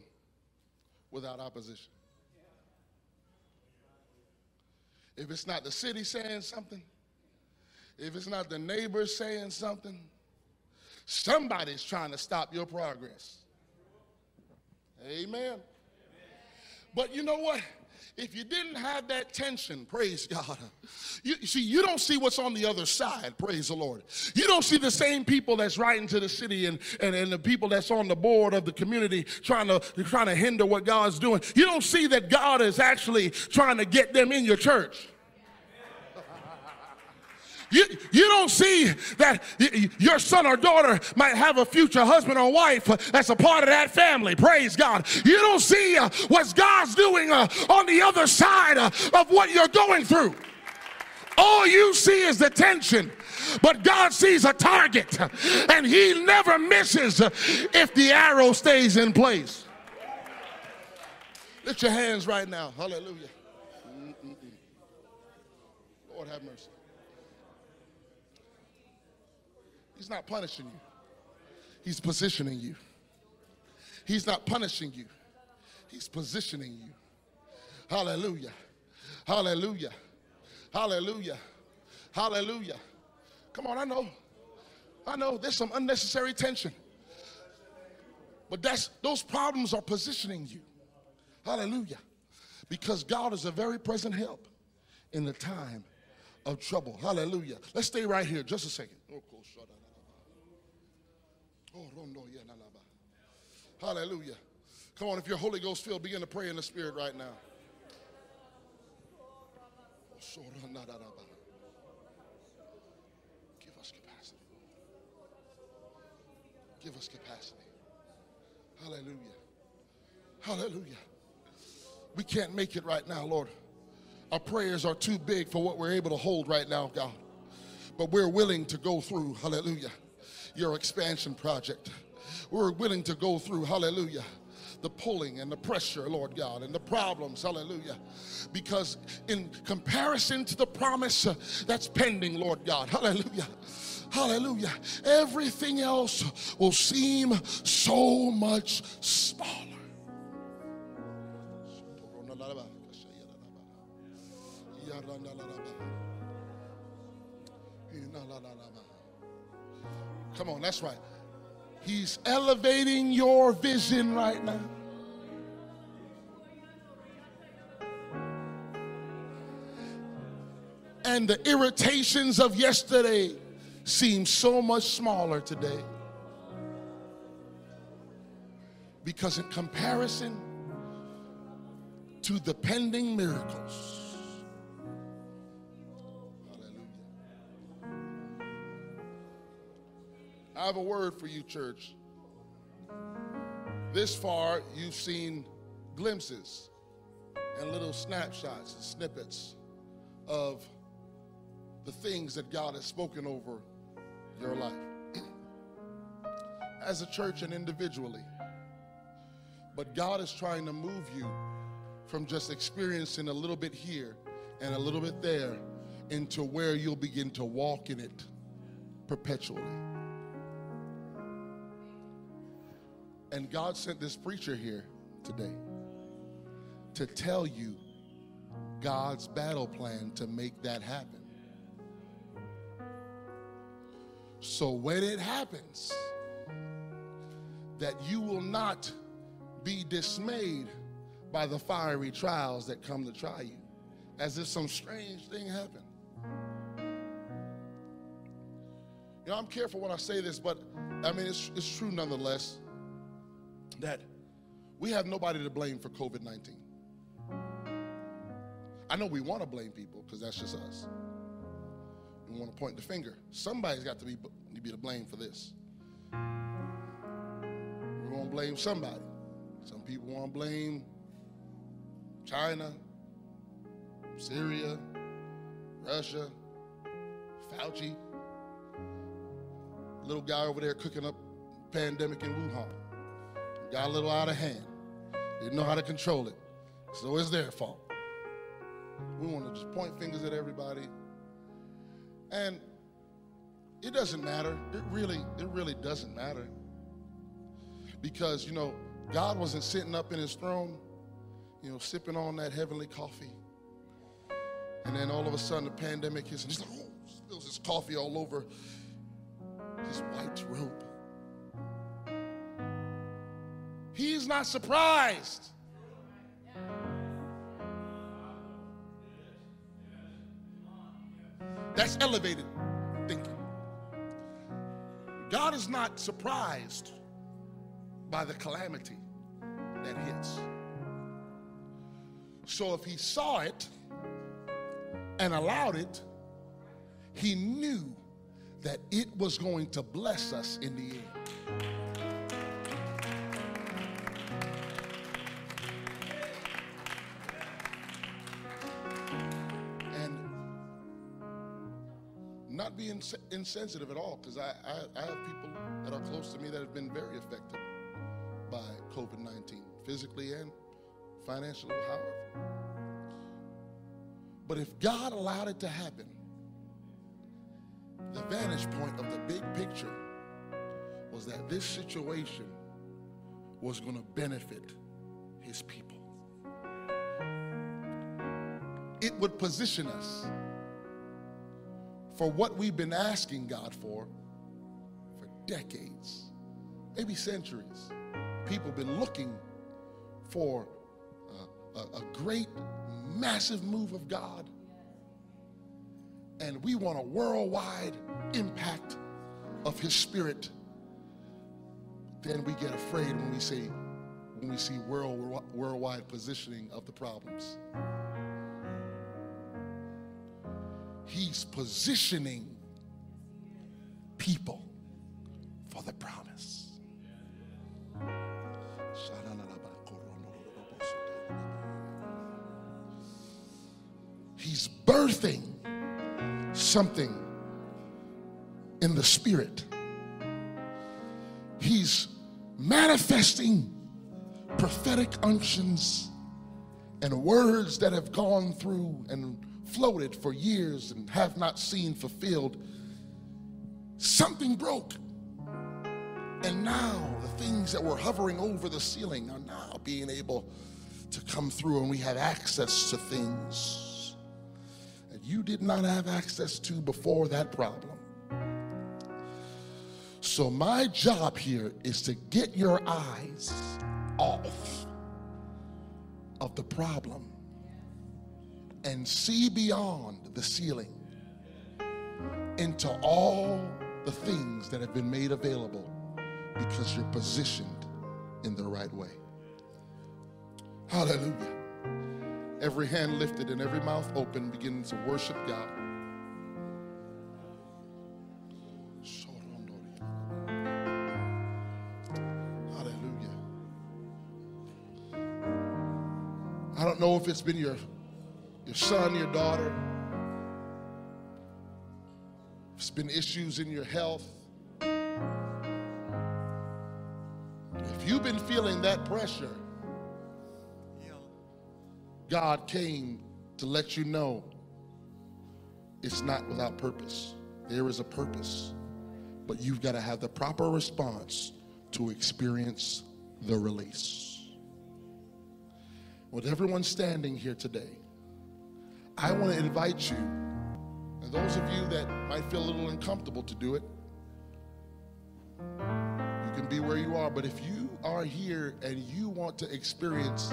without opposition. If it's not the city saying something, if it's not the neighbors saying something, somebody's trying to stop your progress. Amen. But you know what? If you didn't have that tension, praise God. You see, you don't see what's on the other side, praise the Lord. You don't see the same people that's writing to the city and, and, and the people that's on the board of the community trying to trying to hinder what God's doing. You don't see that God is actually trying to get them in your church. You, you don't see that your son or daughter might have a future husband or wife that's a part of that family. Praise God. You don't see uh, what God's doing uh, on the other side uh, of what you're going through. All you see is the tension. But God sees a target and he never misses if the arrow stays in place. Lift your hands right now. Hallelujah. Lord have mercy. He's not punishing you, He's positioning you. He's not punishing you, He's positioning you. Hallelujah. Hallelujah. Hallelujah. Hallelujah. Come on, I know. I know there's some unnecessary tension. But that's those problems are positioning you. Hallelujah. Because God is a very present help in the time of trouble. Hallelujah. Let's stay right here just a second. Hallelujah. Come on, if you're Holy Ghost filled, begin to pray in the Spirit right now. Give us capacity. Give us capacity. Hallelujah. Hallelujah. We can't make it right now, Lord. Our prayers are too big for what we're able to hold right now, God. But we're willing to go through, hallelujah, your expansion project. We're willing to go through, hallelujah, the pulling and the pressure, Lord God, and the problems, hallelujah. Because in comparison to the promise uh, that's pending, Lord God, hallelujah. Hallelujah. Everything else will seem so much smaller. Come on, that's right. He's elevating your vision right now. And the irritations of yesterday seem so much smaller today. Because in comparison to the pending miracles, I have a word for you, church. This far, you've seen glimpses and little snapshots and snippets of the things that God has spoken over your life as a church and individually. But God is trying to move you from just experiencing a little bit here and a little bit there into where you'll begin to walk in it perpetually. And God sent this preacher here today to tell you God's battle plan to make that happen. So when it happens, that you will not be dismayed by the fiery trials that come to try you, as if some strange thing happened. You know, I'm careful when I say this, but I mean, it's, it's true nonetheless that we have nobody to blame for COVID 19. I know we want to blame people because that's just us. We want to point the finger. Somebody's got to be, to be to blame for this. We're going to blame somebody. Some people want to blame China, Syria, Russia, Fauci, little guy over there cooking up pandemic in Wuhan. Got a little out of hand. Didn't know how to control it. So it's their fault. We want to just point fingers at everybody. And it doesn't matter. It really, it really doesn't matter. Because, you know, God wasn't sitting up in his throne, you know, sipping on that heavenly coffee. And then all of a sudden the pandemic hits and he's like, oh, spills his coffee all over his white robe. He's not surprised. That's elevated thinking. God is not surprised by the calamity that hits. So if he saw it and allowed it, he knew that it was going to bless us in the end. Being insensitive at all because I, I, I, have people that are close to me that have been very affected by COVID 19, physically and financially, however. But if God allowed it to happen, The vantage point of the big picture was that this situation was going to benefit his people. It would position us for what we've been asking God for for decades, maybe centuries. People have been looking for a, a, a great, massive move of God. And we want a worldwide impact of His Spirit. Then we get afraid when we say, when we see world, worldwide positioning of the problems. He's positioning people for the promise. He's birthing something in the spirit. He's manifesting prophetic unctions and words that have gone through and floated for years and have not seen fulfilled. Something broke. And now the things that were hovering over the ceiling are now being able to come through, and we have access to things that you did not have access to before that problem. So, my job here is to get your eyes off of the problem and see beyond the ceiling into all the things that have been made available because you're positioned in the right way. Hallelujah. Every hand lifted and every mouth open, beginning to worship God. Hallelujah. I don't know if it's been your, your son, your daughter. It's been issues in your health. If you've been feeling that pressure, God came to let you know it's not without purpose. There is a purpose, but you've got to have the proper response to experience the release. With everyone standing here today, I want to invite you, and those of you that might feel a little uncomfortable to do it, you can be where you are, but if you are here and you want to experience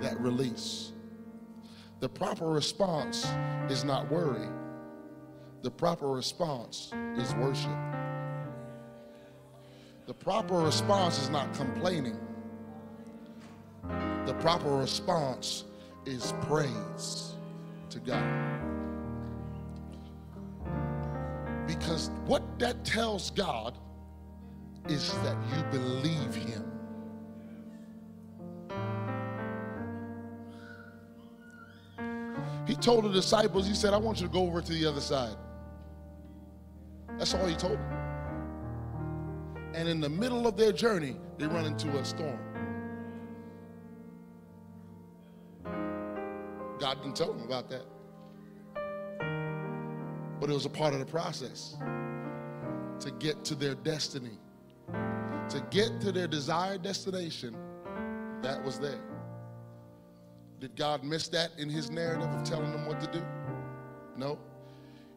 that release, the proper response is not worry. The proper response is worship. The proper response is not complaining. The proper response is praise to God. Because what that tells God is that you believe Him. He told the disciples, He said, I want you to go over to the other side. That's all He told them. And in the middle of their journey, they run into a storm. God didn't tell them about that. But it was a part of the process to get to their destiny, to get to their desired destination. That was there. Did God miss that in his narrative of telling them what to do? No.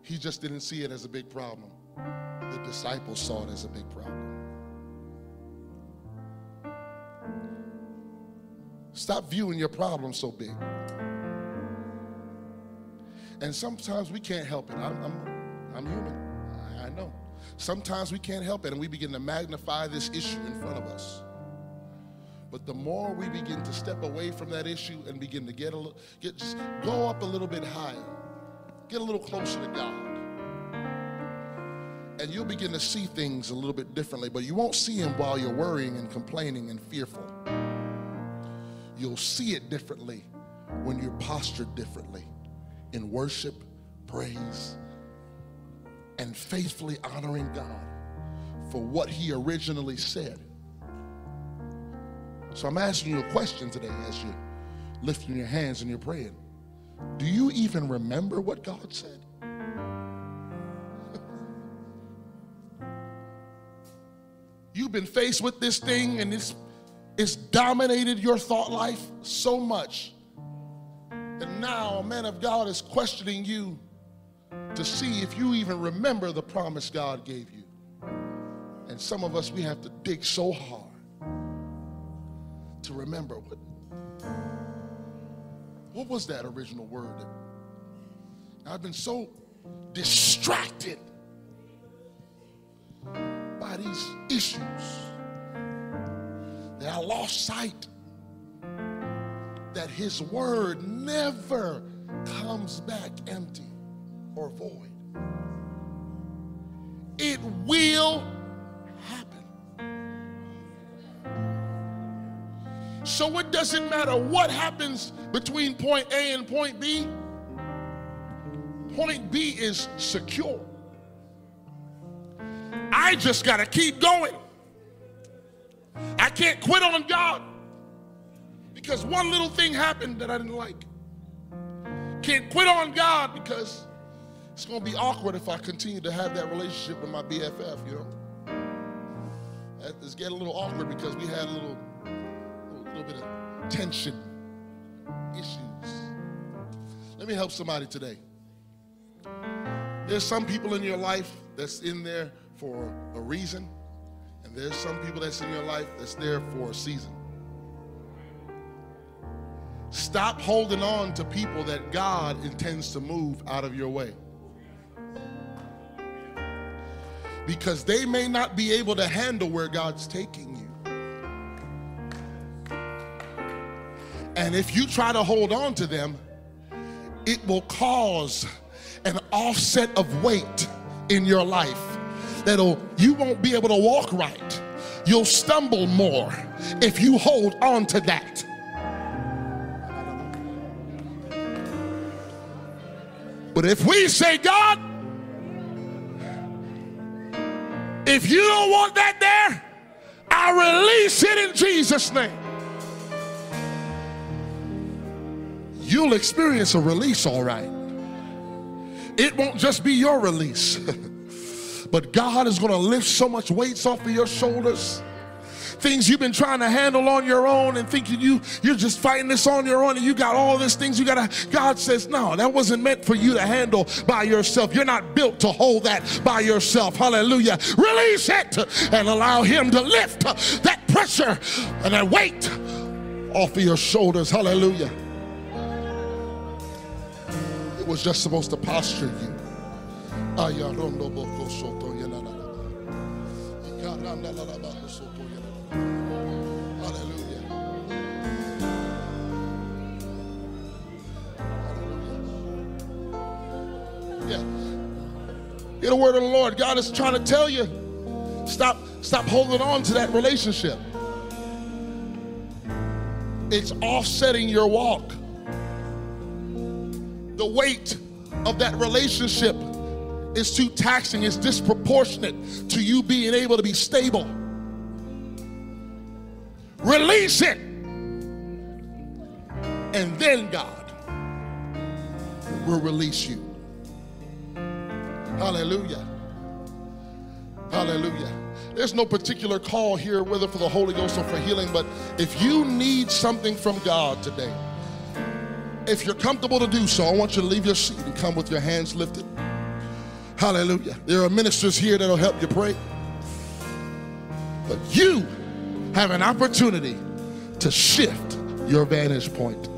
He just didn't see it as a big problem. The disciples saw it as a big problem. Stop viewing your problem so big. And sometimes we can't help it. I'm, I'm, I'm human. I, I know. Sometimes we can't help it and we begin to magnify this issue in front of us. But the more we begin to step away from that issue and begin to get a little, get just go up a little bit higher, get a little closer to God, and you'll begin to see things a little bit differently. But you won't see Him while you're worrying and complaining and fearful. You'll see it differently when you're postured differently in worship, praise, and faithfully honoring God for what He originally said. So I'm asking you a question today as you're lifting your hands and you're praying. Do you even remember what God said? You've been faced with this thing and it's, it's dominated your thought life so much now a man of God is questioning you to see if you even remember the promise God gave you. And some of us, we have to dig so hard to remember what, what was that original word? I've been so distracted by these issues that I lost sight that his word never comes back empty or void. It will happen. So it doesn't matter what happens between point A and point B. Point B is secure. I just got to keep going. I can't quit on God because one little thing happened that I didn't like. Can't quit on God because it's going to be awkward if I continue to have that relationship with my BFF, you know. It's getting a little awkward because we had a little, little, little bit of tension, issues. Let me help somebody today. There's some people in your life that's in there for a reason, and there's some people that's in your life that's there for a season. Stop holding on to people that God intends to move out of your way. Because they may not be able to handle where God's taking you. And if you try to hold on to them, it will cause an offset of weight in your life that'll you won't be able to walk right. You'll stumble more if you hold on to that. But if we say, God, if you don't want that there, I release it in Jesus' name. You'll experience a release, all right. It won't just be your release, but God is going to lift so much weights off of your shoulders things you've been trying to handle on your own and thinking you you're just fighting this on your own and you got all these things you got to God says no that wasn't meant for you to handle by yourself. You're not built to hold that by yourself. Hallelujah. Release it and allow him to lift that pressure and that weight off of your shoulders. Hallelujah. It was just supposed to posture you. Hallelujah. Yeah. Get a word of the Lord. God is trying to tell you. Stop, stop holding on to that relationship. It's offsetting your walk. The weight of that relationship is too taxing, it's disproportionate to you being able to be stable. Release it. And then God will release you. Hallelujah. Hallelujah. There's no particular call here, whether for the Holy Ghost or for healing, but if you need something from God today, if you're comfortable to do so, I want you to leave your seat and come with your hands lifted. Hallelujah. There are ministers here that'll help you pray. But you have an opportunity to shift your vantage point.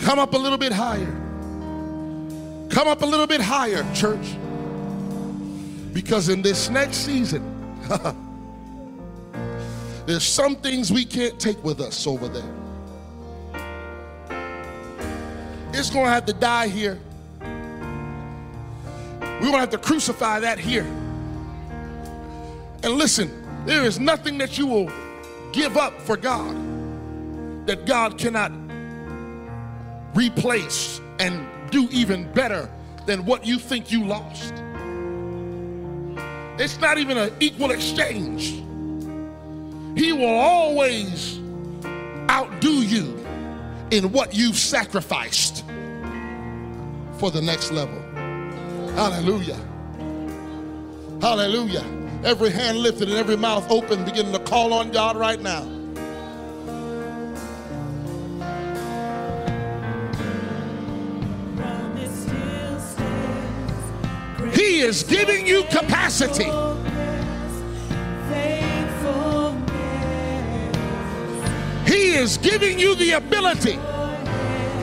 Come up a little bit higher. Come up a little bit higher, church. Because in this next season, there's some things we can't take with us over there. It's going to have to die here. We're going to have to crucify that here. And listen, there is nothing that you will give up for God that God cannot replace and do even better than what you think you lost. It's not even an equal exchange. He will always outdo you in what you've sacrificed for the next level. Hallelujah. Hallelujah. Every hand lifted and every mouth open, beginning to call on God right now. He is giving you capacity. He is giving you the ability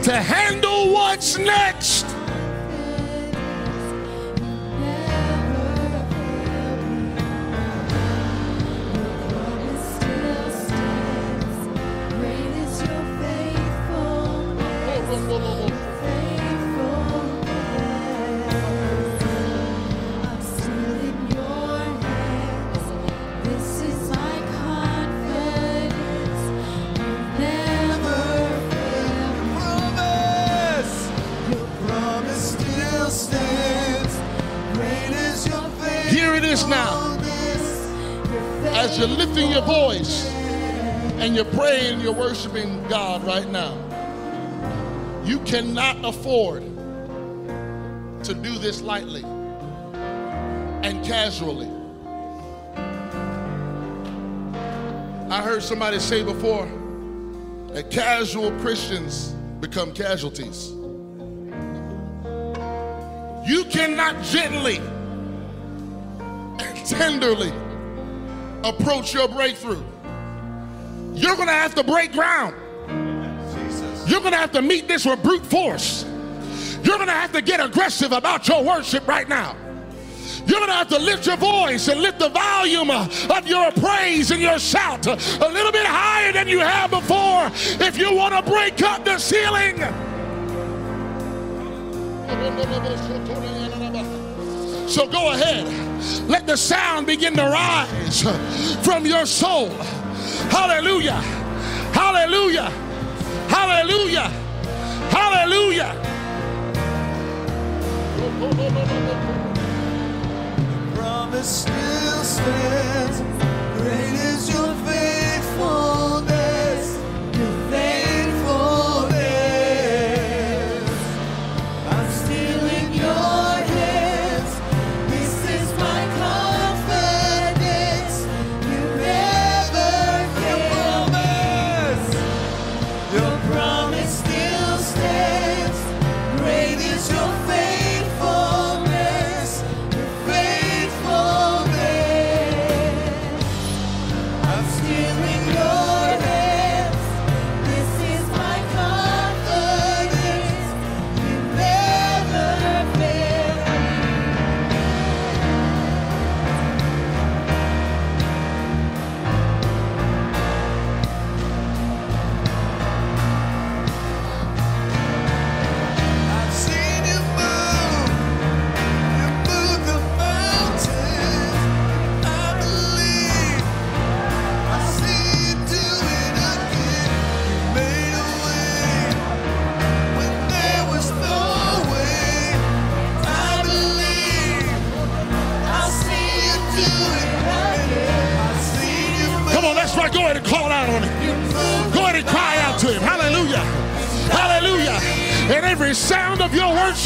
to handle what's next. You're lifting your voice and you're praying, you're worshiping God right now. You cannot afford to do this lightly and casually. I heard somebody say before that casual Christians become casualties. You cannot gently and tenderly approach your breakthrough. You're going to have to break ground. You're going to have to meet this with brute force. You're going to have to get aggressive about your worship right now. You're going to have to lift your voice and lift the volume of your praise and your shout a little bit higher than you have before if you want to break up the ceiling. So go ahead. Let the sound begin to rise from your soul. Hallelujah. Hallelujah. Hallelujah. Hallelujah. promise still stands. Great is your faithfulness.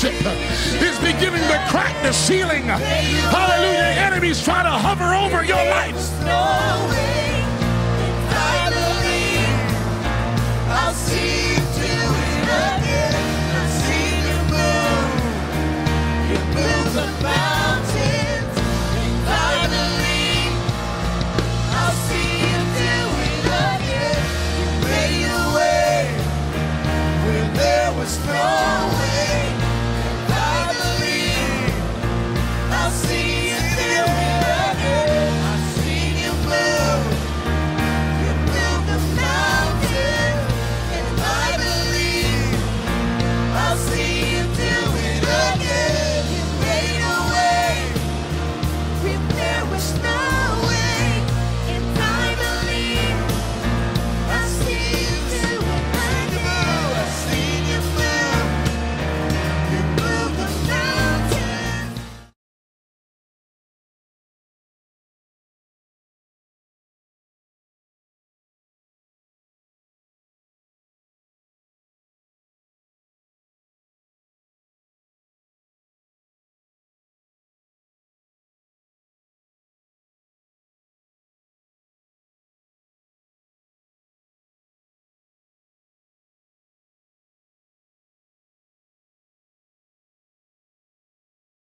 Worship is beginning to crack the ceiling. Hallelujah. Enemies try to hover over your life.